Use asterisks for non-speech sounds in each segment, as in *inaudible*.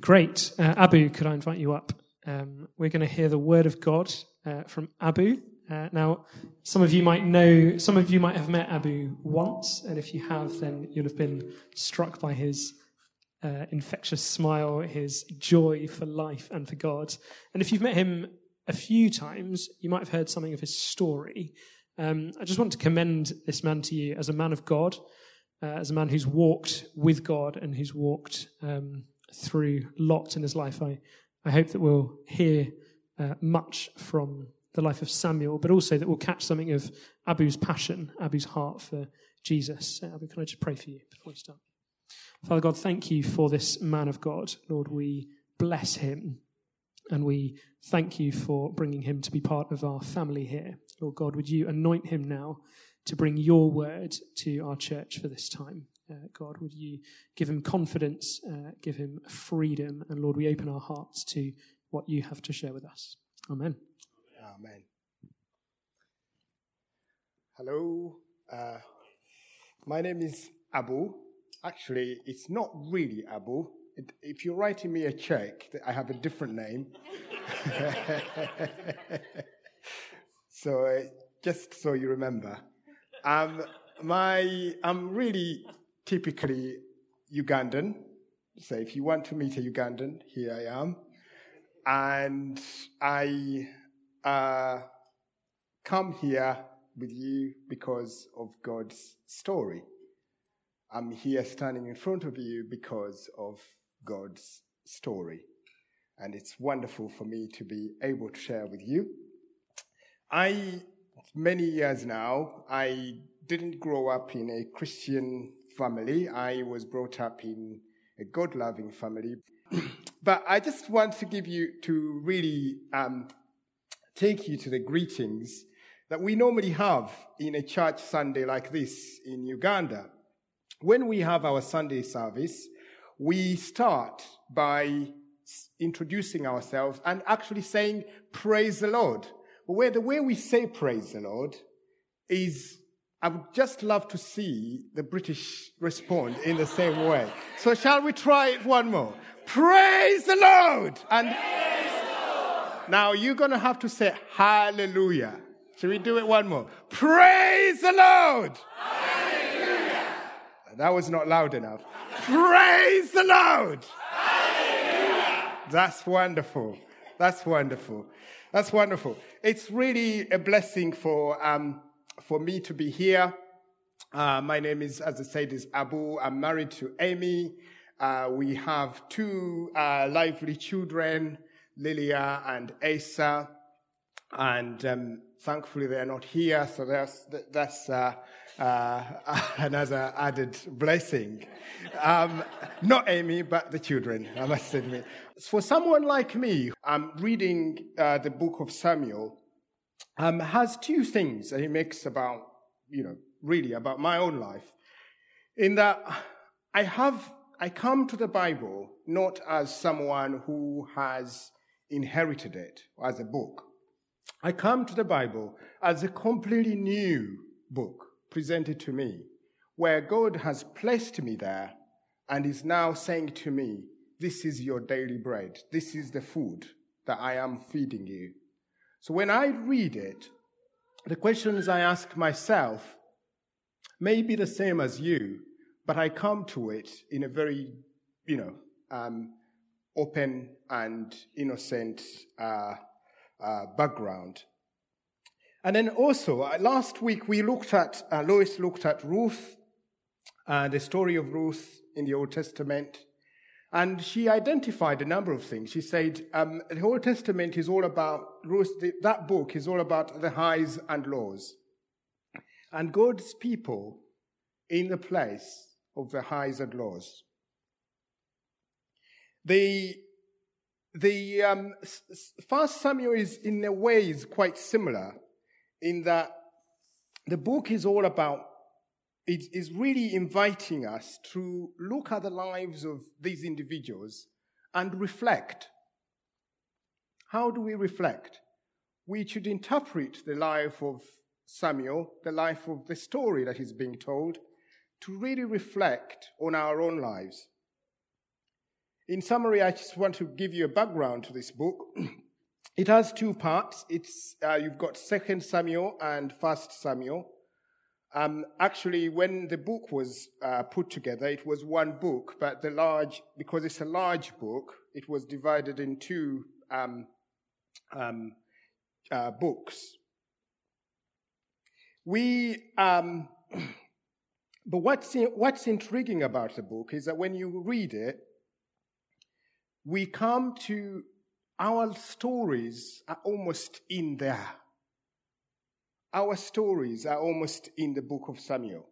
Great. Uh, Abu, could I invite you up? Um, we're going to hear the word of God uh, from Abu. Uh, now, some of you might know, some of you might have met Abu once, and if you have, then you'll have been struck by his uh, infectious smile, his joy for life and for God. And if you've met him a few times, you might have heard something of his story. Um, I just want to commend this man to you as a man of God, uh, as a man who's walked with God and who's walked um, through Lot in his life. I, I hope that we'll hear uh, much from the life of Samuel, but also that we'll catch something of Abu's passion, Abu's heart for Jesus. Uh, Abu, can I just pray for you before we start? Father God, thank you for this man of God. Lord, we bless him and we thank you for bringing him to be part of our family here. Lord God, would you anoint him now to bring your word to our church for this time? Uh, God, would you give him confidence, uh, give him freedom, and Lord, we open our hearts to what you have to share with us. Amen. Amen. Hello. Uh, my name is Abu. Actually, it's not really Abu. It, if you're writing me a check, I have a different name. *laughs* so, uh, just so you remember, um, my, I'm really typically Ugandan. So, if you want to meet a Ugandan, here I am. And I uh, come here with you because of God's story. I'm here standing in front of you because of God's story. And it's wonderful for me to be able to share with you. I, many years now, I didn't grow up in a Christian family. I was brought up in a God loving family. *clears throat* but I just want to give you, to really um, take you to the greetings that we normally have in a church Sunday like this in Uganda. When we have our Sunday service, we start by introducing ourselves and actually saying, Praise the Lord. Where the way we say praise the Lord is, I would just love to see the British respond in the same way. So shall we try it one more? Praise the Lord! And now you're going to have to say hallelujah. Should we do it one more? Praise the Lord! Hallelujah. That was not loud enough. Praise the Lord! Hallelujah. That's wonderful. That's wonderful. That's wonderful. It's really a blessing for, um, for me to be here. Uh, my name is, as I said, is Abu. I'm married to Amy. Uh, we have two uh, lively children. Lilia and Asa, and um, thankfully they're not here, so that's that's uh, uh, *laughs* another added blessing. Um, not Amy, but the children. I must admit. For someone like me, I'm reading uh, the book of Samuel. Um, has two things that he makes about you know really about my own life. In that I have I come to the Bible not as someone who has inherited it as a book. I come to the Bible as a completely new book presented to me, where God has placed me there and is now saying to me, This is your daily bread. This is the food that I am feeding you. So when I read it, the questions I ask myself may be the same as you, but I come to it in a very, you know, um, open and innocent uh, uh, background. And then also, uh, last week we looked at, uh, Lois looked at Ruth, the story of Ruth in the Old Testament. And she identified a number of things. She said um, the Old Testament is all about, that book is all about the highs and lows. And God's people in the place of the highs and lows. The, the um, First Samuel is, in a way, is quite similar in that the book is all about, it is really inviting us to look at the lives of these individuals and reflect. How do we reflect? We should interpret the life of Samuel, the life of the story that is being told, to really reflect on our own lives. In summary, I just want to give you a background to this book. *clears throat* it has two parts. It's, uh, you've got Second Samuel and First Samuel. Um, actually, when the book was uh, put together, it was one book, but the large, because it's a large book, it was divided in two um, um, uh, books. We, um, *clears throat* but what's, in, what's intriguing about the book is that when you read it, we come to our stories are almost in there. Our stories are almost in the book of Samuel.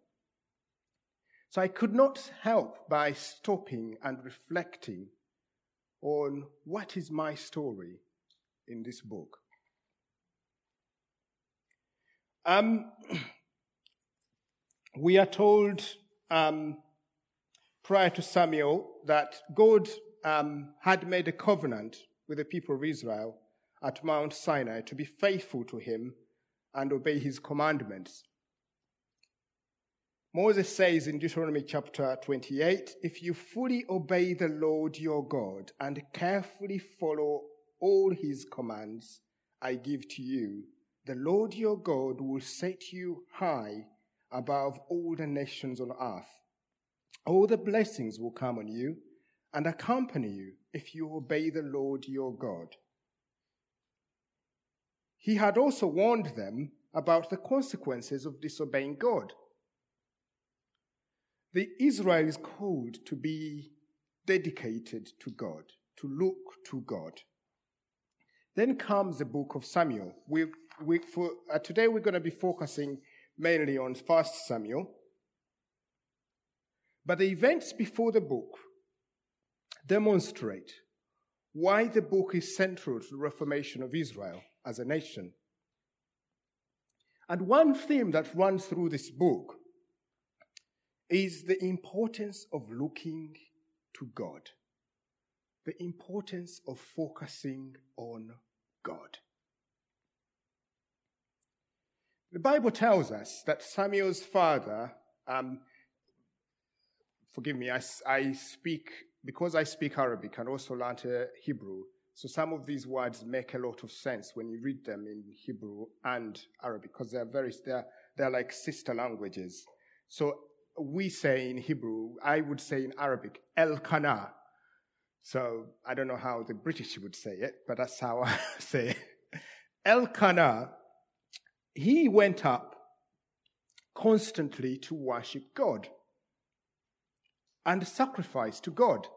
So I could not help by stopping and reflecting on what is my story in this book. Um, *clears throat* we are told um, prior to Samuel that God um, had made a covenant with the people of Israel at Mount Sinai to be faithful to him and obey his commandments. Moses says in Deuteronomy chapter 28 if you fully obey the Lord your God and carefully follow all his commands I give to you, the Lord your God will set you high above all the nations on earth. All the blessings will come on you and accompany you if you obey the Lord your God. He had also warned them about the consequences of disobeying God. The Israel is called to be dedicated to God, to look to God. Then comes the book of Samuel. We, we, for, uh, today we're going to be focusing mainly on First Samuel. But the events before the book demonstrate why the book is central to the reformation of Israel as a nation. And one theme that runs through this book is the importance of looking to God, the importance of focusing on God. The Bible tells us that Samuel's father, um, forgive me, I, I speak, because I speak Arabic and also learned uh, Hebrew, so some of these words make a lot of sense when you read them in Hebrew and Arabic, because they're very, they're, they're like sister languages. So we say in Hebrew, I would say in Arabic, El Kana. So I don't know how the British would say it, but that's how *laughs* I say it. El Kana he went up constantly to worship God and sacrifice to God.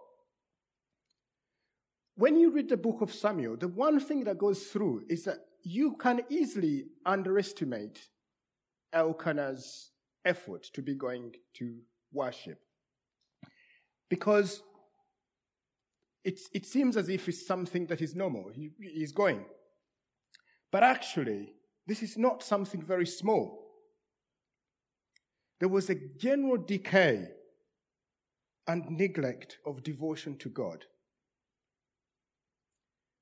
When you read the book of Samuel, the one thing that goes through is that you can easily underestimate Elkanah's effort to be going to worship. Because it seems as if it's something that is normal. He, he's going. But actually, this is not something very small. There was a general decay and neglect of devotion to God.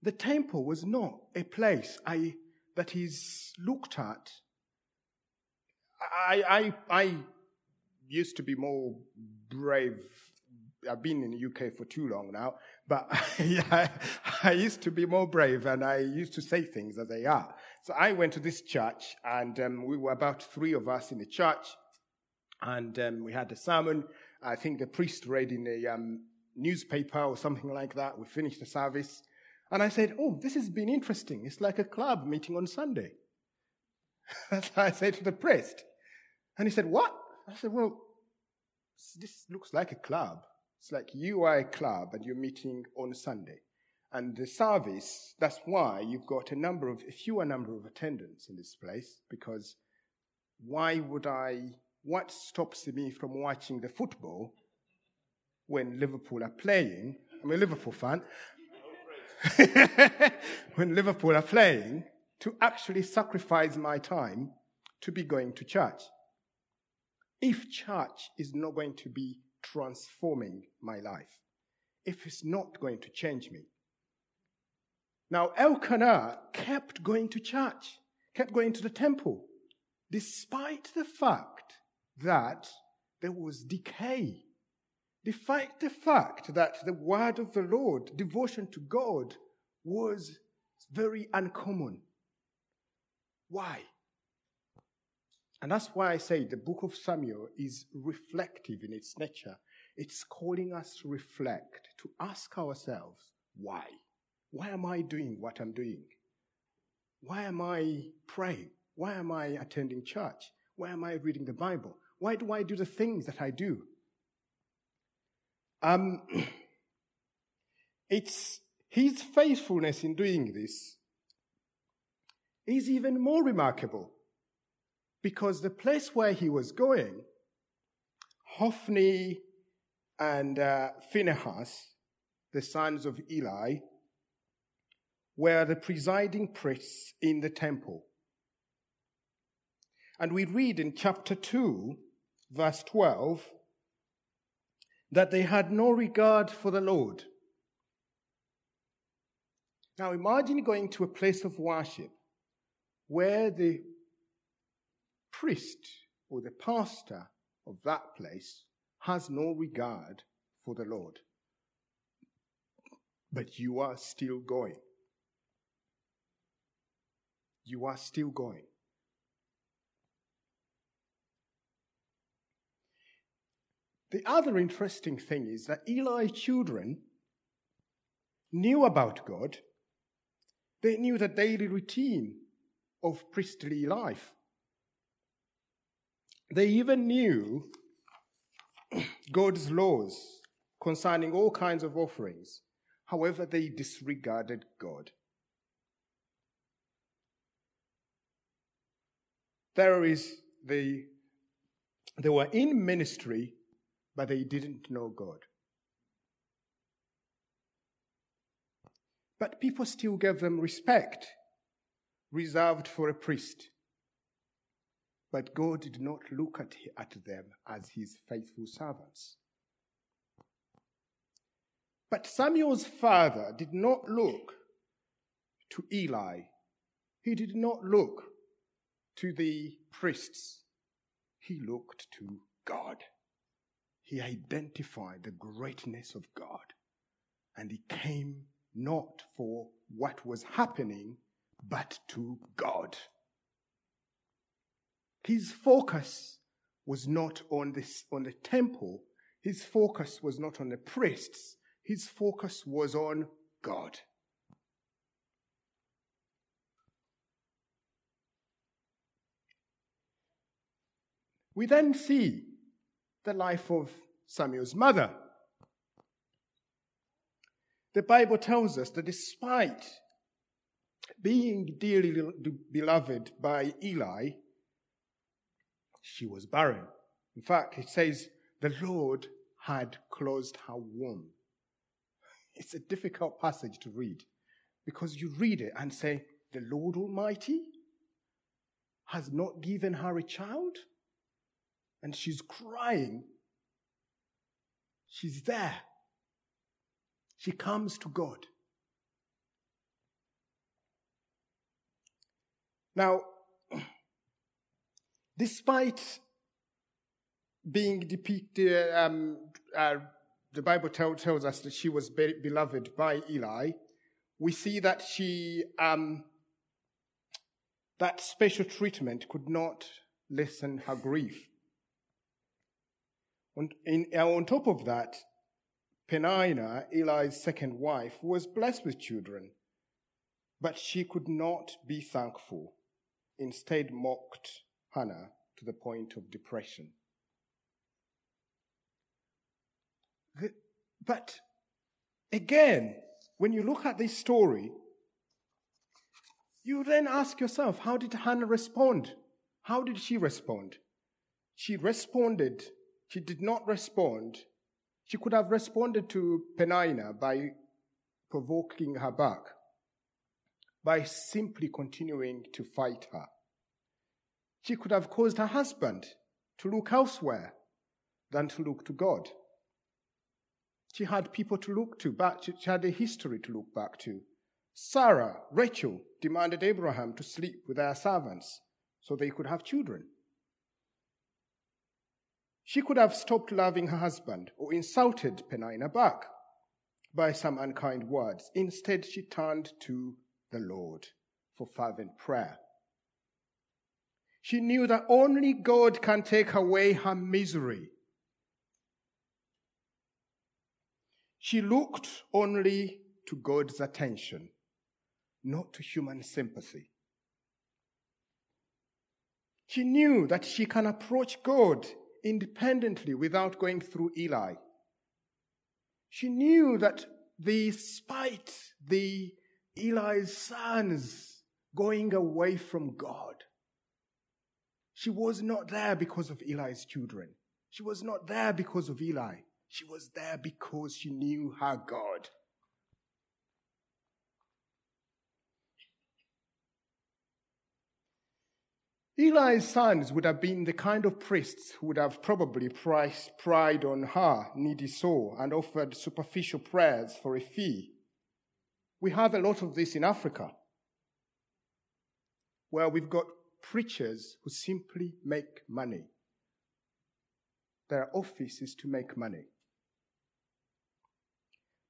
The temple was not a place I, that is looked at. I, I, I used to be more brave. I've been in the UK for too long now, but *laughs* yeah, I used to be more brave and I used to say things as they are. So I went to this church, and um, we were about three of us in the church, and um, we had a sermon. I think the priest read in a um, newspaper or something like that. We finished the service, and I said, "Oh, this has been interesting. It's like a club meeting on Sunday." *laughs* That's how I said to the priest, and he said, "What?" I said, "Well, this looks like a club. It's like you are a club and you're meeting on Sunday." And the service, that's why you've got a number of, a fewer number of attendants in this place, because why would I, what stops me from watching the football when Liverpool are playing? I'm a Liverpool fan. *laughs* when Liverpool are playing, to actually sacrifice my time to be going to church. If church is not going to be transforming my life, if it's not going to change me, now, Elkanah kept going to church, kept going to the temple, despite the fact that there was decay. Despite the fact that the word of the Lord, devotion to God, was very uncommon. Why? And that's why I say the book of Samuel is reflective in its nature. It's calling us to reflect, to ask ourselves, why? Why am I doing what I'm doing? Why am I praying? Why am I attending church? Why am I reading the Bible? Why do I do the things that I do? Um, *clears throat* it's his faithfulness in doing this is even more remarkable because the place where he was going, Hophni and uh, Phinehas, the sons of Eli, were the presiding priests in the temple. And we read in chapter 2, verse 12, that they had no regard for the Lord. Now imagine going to a place of worship where the priest or the pastor of that place has no regard for the Lord. But you are still going. You are still going. The other interesting thing is that Eli's children knew about God. They knew the daily routine of priestly life. They even knew *clears throat* God's laws concerning all kinds of offerings. However, they disregarded God. There is the, they were in ministry, but they didn't know God. But people still gave them respect reserved for a priest. But God did not look at, at them as his faithful servants. But Samuel's father did not look to Eli. He did not look to the priests. He looked to God. He identified the greatness of God. And he came not for what was happening, but to God. His focus was not on, this, on the temple. His focus was not on the priests. His focus was on God. We then see the life of Samuel's mother. The Bible tells us that despite being dearly beloved by Eli, she was barren. In fact, it says the Lord had closed her womb. It's a difficult passage to read because you read it and say, The Lord Almighty has not given her a child, and she's crying. She's there. She comes to God. Now, *clears throat* despite being depicted, um, uh, the Bible tell, tells us that she was be- beloved by Eli. We see that she, um, that special treatment could not lessen her grief. On, in, uh, on top of that, Penina, Eli's second wife, was blessed with children, but she could not be thankful instead mocked Hannah to the point of depression. The, but again, when you look at this story, you then ask yourself, how did Hannah respond? How did she respond? She responded, she did not respond. She could have responded to Penina by provoking her back by simply continuing to fight her. She could have caused her husband to look elsewhere than to look to God. She had people to look to, but she had a history to look back to. Sarah, Rachel, demanded Abraham to sleep with their servants so they could have children. She could have stopped loving her husband or insulted Penina back by some unkind words. Instead, she turned to the Lord for fervent prayer. She knew that only God can take away her misery. She looked only to God's attention, not to human sympathy. She knew that she can approach God independently without going through Eli. She knew that despite the Eli's sons going away from God, she was not there because of Eli's children. She was not there because of Eli. She was there because she knew her God. Eli's sons would have been the kind of priests who would have probably pried on her needy soul and offered superficial prayers for a fee. We have a lot of this in Africa, where we've got preachers who simply make money. Their office is to make money.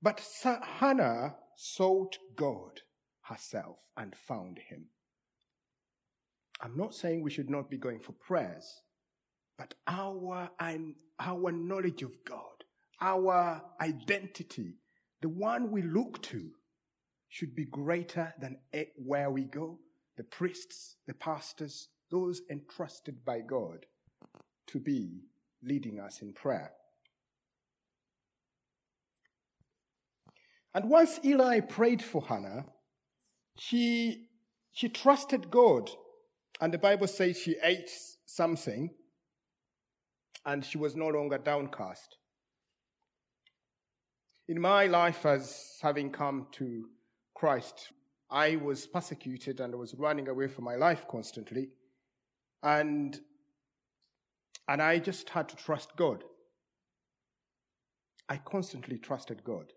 But Hannah sought God herself and found him. I'm not saying we should not be going for prayers, but our, our knowledge of God, our identity, the one we look to, should be greater than where we go. The priests, the pastors, those entrusted by God to be leading us in prayer. And once Eli prayed for Hannah, she, she trusted God and the Bible says she ate something and she was no longer downcast. In my life, as having come to Christ, I was persecuted and I was running away from my life constantly. And, and I just had to trust God. I constantly trusted God.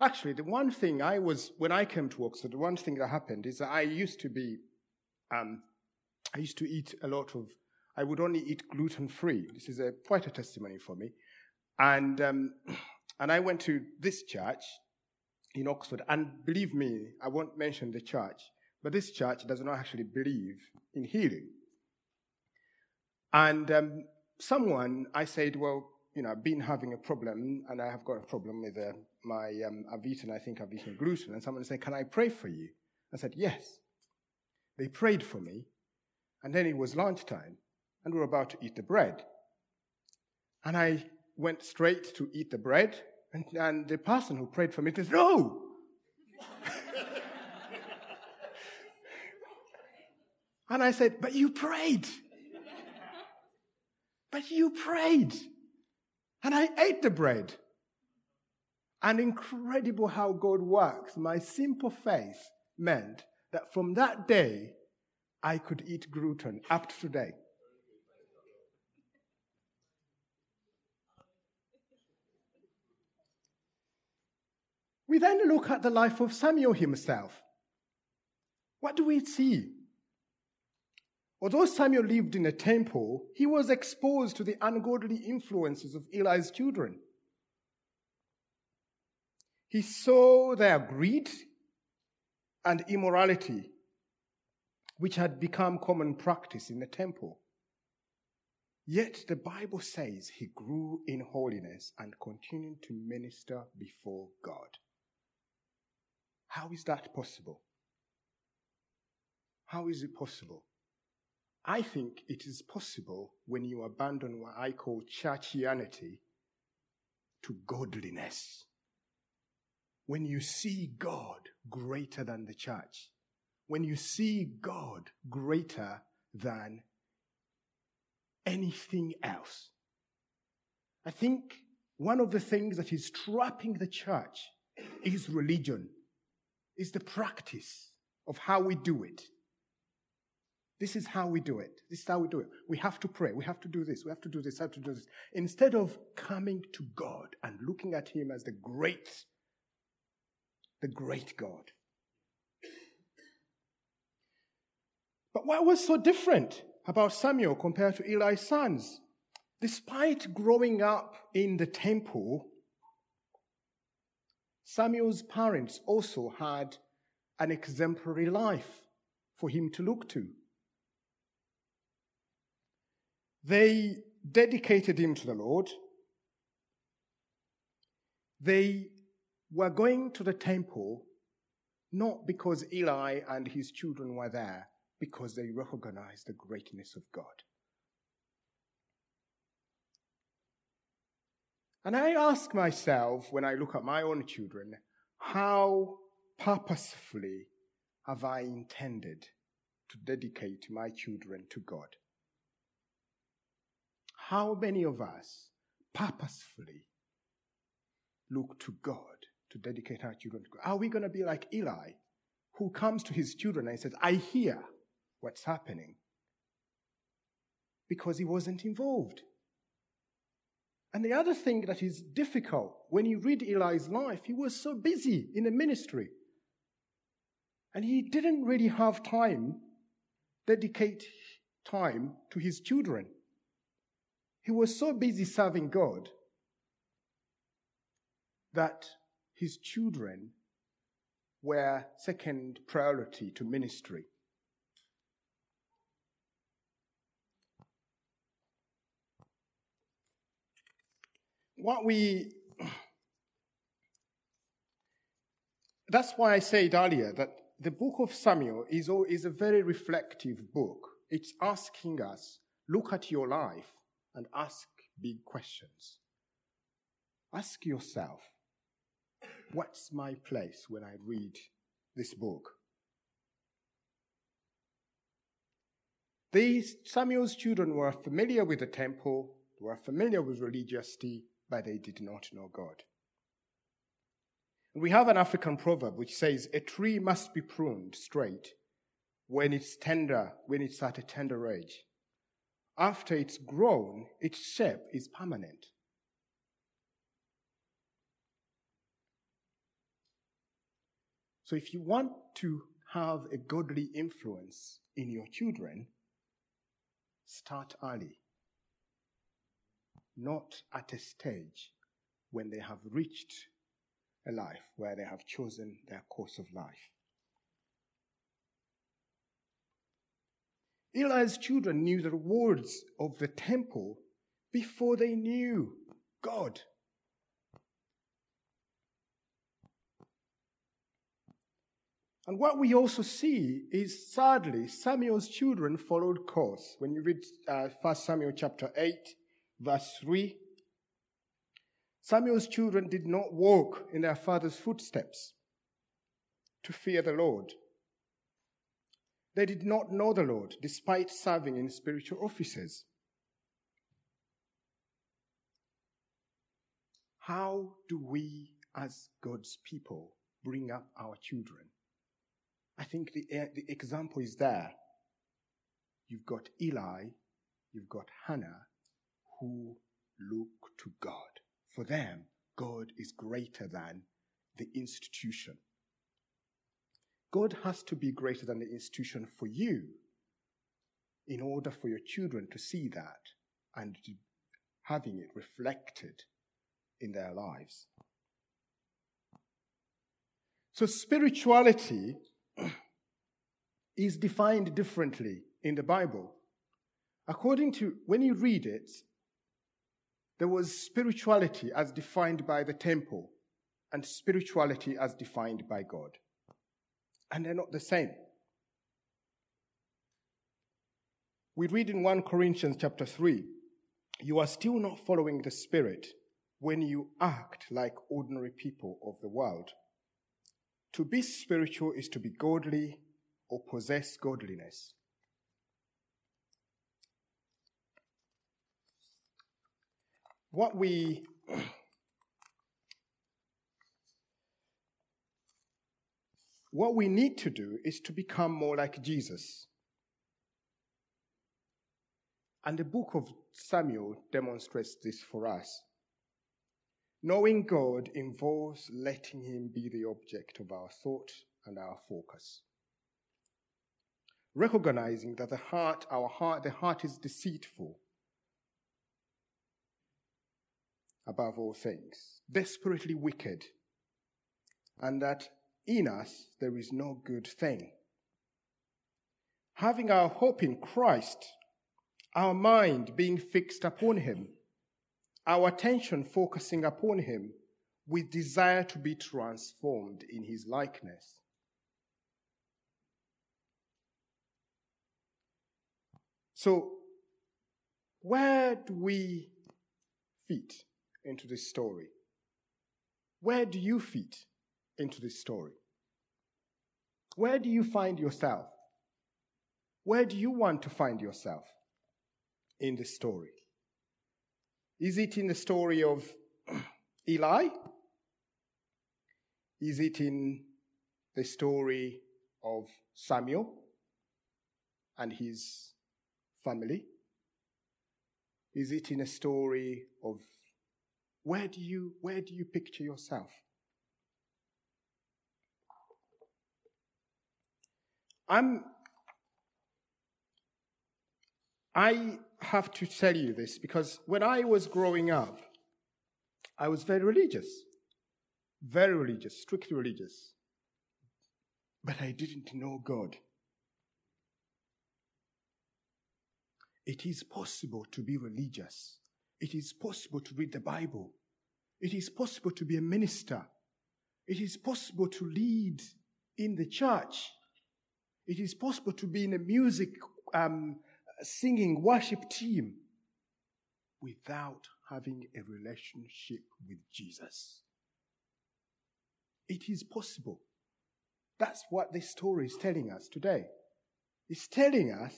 Actually, the one thing I was, when I came to Oxford, the one thing that happened is that I used to be um, I used to eat a lot of, I would only eat gluten free. This is a, quite a testimony for me. And, um, *clears throat* and I went to this church in Oxford. And believe me, I won't mention the church, but this church does not actually believe in healing. And um, someone, I said, well, you know, I've been having a problem, and I have got a problem with uh, my, um, I've eaten, I think I've eaten gluten. And someone said, can I pray for you? I said, yes. They prayed for me, and then it was lunchtime, and we were about to eat the bread. And I went straight to eat the bread, and, and the person who prayed for me said, No! *laughs* and I said, But you prayed! But you prayed! And I ate the bread. And incredible how God works. My simple faith meant that from that day, I could eat gluten up to today. We then look at the life of Samuel himself. What do we see? Although Samuel lived in a temple, he was exposed to the ungodly influences of Eli's children. He saw their greed and immorality which had become common practice in the temple. Yet the Bible says he grew in holiness and continued to minister before God. How is that possible? How is it possible? I think it is possible when you abandon what I call churchianity to godliness. When you see God greater than the church when you see God greater than anything else. I think one of the things that is trapping the church is religion, is the practice of how we do it. This is how we do it. This is how we do it. We have to pray. We have to do this. We have to do this. Have to do this. Instead of coming to God and looking at Him as the great, the great God. But what was so different about Samuel compared to Eli's sons? Despite growing up in the temple, Samuel's parents also had an exemplary life for him to look to. They dedicated him to the Lord. They were going to the temple not because Eli and his children were there, because they recognize the greatness of God. And I ask myself when I look at my own children, how purposefully have I intended to dedicate my children to God? How many of us purposefully look to God to dedicate our children to God? Are we going to be like Eli, who comes to his children and says, I hear what's happening? Because he wasn't involved. And the other thing that is difficult when you read Eli's life, he was so busy in the ministry. And he didn't really have time, dedicate time to his children. He was so busy serving God that his children were second priority to ministry. What we that's why I said earlier that the book of Samuel is, is a very reflective book. It's asking us, look at your life and ask big questions. Ask yourself, what's my place when I read this book? These Samuel's children were familiar with the temple, were familiar with religiosity, but they did not know God. We have an African proverb which says, A tree must be pruned straight when it's tender, when it's at a tender age after it's grown, its shape is permanent. So if you want to have a godly influence in your children, start early. Not at a stage when they have reached a life where they have chosen their course of life. Eli's children knew the rewards of the temple before they knew God. And what we also see is sadly, Samuel's children followed course. When you read uh, 1 Samuel chapter 8, verse 3, Samuel's children did not walk in their father's footsteps to fear the Lord they did not know the Lord despite serving in spiritual offices. How do we, as God's people, bring up our children? I think the, eh, the example is there. You've got Eli, you've got Hannah, who look to God. For them, God is greater than the institution. God has to be greater than the institution for you in order for your children to see that and having it reflected in their lives. So, spirituality is defined differently in the Bible. According to, when you read it, there was spirituality as defined by the temple and spirituality as defined by God and they're not the same. We read in 1 Corinthians chapter 3 you are still not following the Spirit when you act like ordinary people of the world. To be spiritual is to be godly or possess godliness. What we What we need to do is to become more like Jesus. And the book of Samuel demonstrates this for us. Knowing God involves letting Him be the object of our thought and our focus. Recognizing that the heart, our heart, the heart is deceitful above all things, desperately wicked, and that in us there is no good thing. Having our hope in Christ, our mind being fixed upon Him, our attention focusing upon Him, we desire to be transformed in His likeness. So, where do we fit into this story? Where do you fit into this story? Where do you find yourself? Where do you want to find yourself in this story? Is it in the story of *clears throat* Eli? Is it in the story of Samuel and his family? Is it in a story of where do you where do you picture yourself? I'm I have to tell you this because when I was growing up, I was very religious. Very religious, strictly religious. But I didn't know God. It is possible to be religious. It is possible to read the Bible. It is possible to be a minister. It is possible to lead in the church. It is possible to be in a music um, singing worship team without having a relationship with Jesus. It is possible. That's what this story is telling us today. It's telling us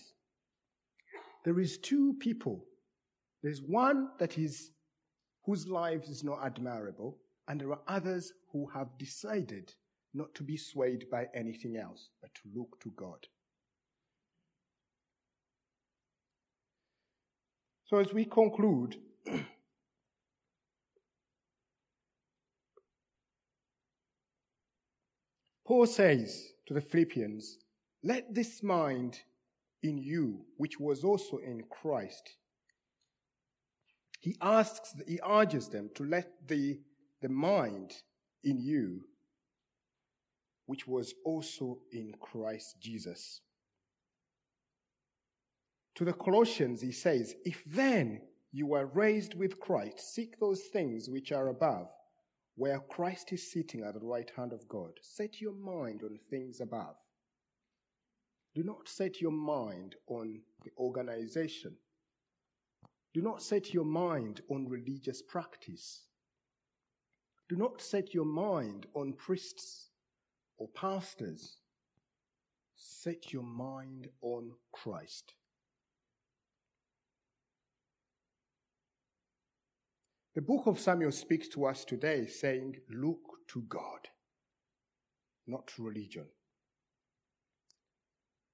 there is two people. There's one that is whose life is not admirable, and there are others who have decided not to be swayed by anything else, but to look to God. So, as we conclude, *clears throat* Paul says to the Philippians, Let this mind in you, which was also in Christ. He asks, he urges them to let the, the mind in you, which was also in Christ Jesus. To the Colossians, he says, If then you are raised with Christ, seek those things which are above, where Christ is sitting at the right hand of God. Set your mind on things above do not set your mind on the organization. Do not set your mind on religious practice. Do not set your mind on priests or pastors. Set your mind on Christ. The book of Samuel speaks to us today saying, Look to God, not religion.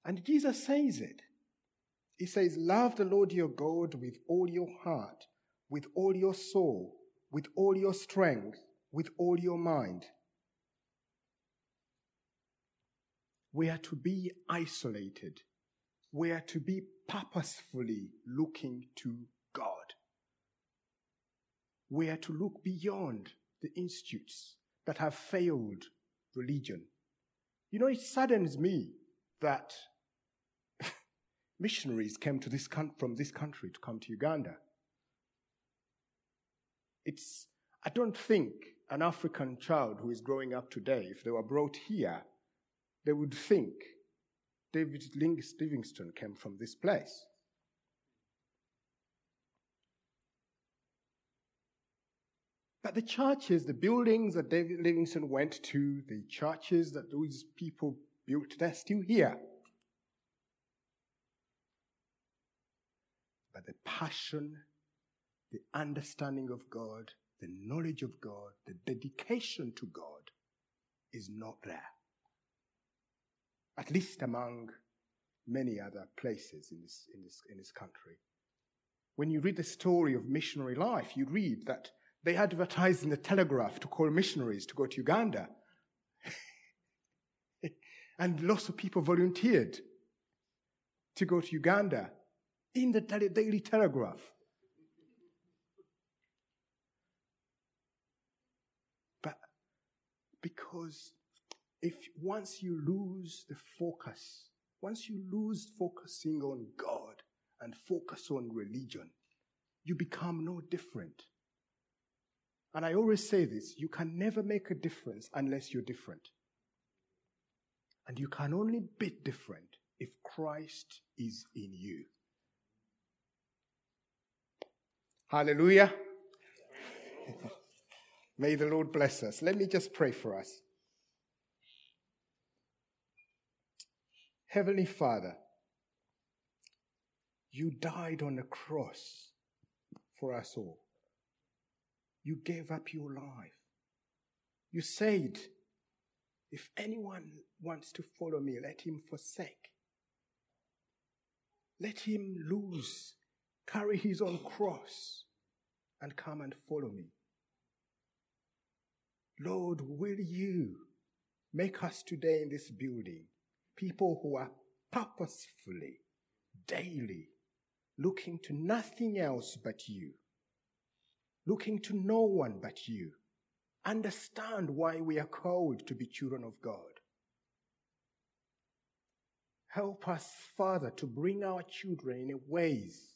And Jesus says it. He says, Love the Lord your God with all your heart, with all your soul, with all your strength, with all your mind. We are to be isolated. We are to be purposefully looking to God. We are to look beyond the institutes that have failed religion. You know, it saddens me that missionaries came to this con- from this country to come to Uganda. It's, I don't think an African child who is growing up today, if they were brought here, they would think David Livingstone came from this place. But the churches, the buildings that David Livingstone went to, the churches that those people built, they're still here. But the passion, the understanding of God, the knowledge of God, the dedication to God is not there. At least among many other places in this, in this, in this country. When you read the story of missionary life, you read that they advertised in the telegraph to call missionaries to go to Uganda. *laughs* and lots of people volunteered to go to Uganda in the tele- Daily Telegraph. But because if once you lose the focus, once you lose focusing on God and focus on religion, you become no different. And I always say this you can never make a difference unless you're different. And you can only be different if Christ is in you. Hallelujah. *laughs* May the Lord bless us. Let me just pray for us. Heavenly Father, you died on the cross for us all. You gave up your life. You said, if anyone wants to follow me, let him forsake. Let him lose, carry his own cross, and come and follow me. Lord, will you make us today in this building people who are purposefully, daily, looking to nothing else but you, looking to no one but you, understand why we are called to be children of God. Help us, Father, to bring our children in ways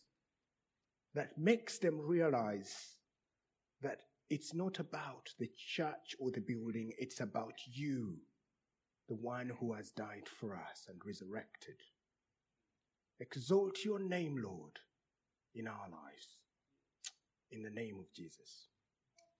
that makes them realize that it's not about the church or the building, it's about you, the one who has died for us and resurrected. Exalt your name, Lord, in our lives. In the name of Jesus.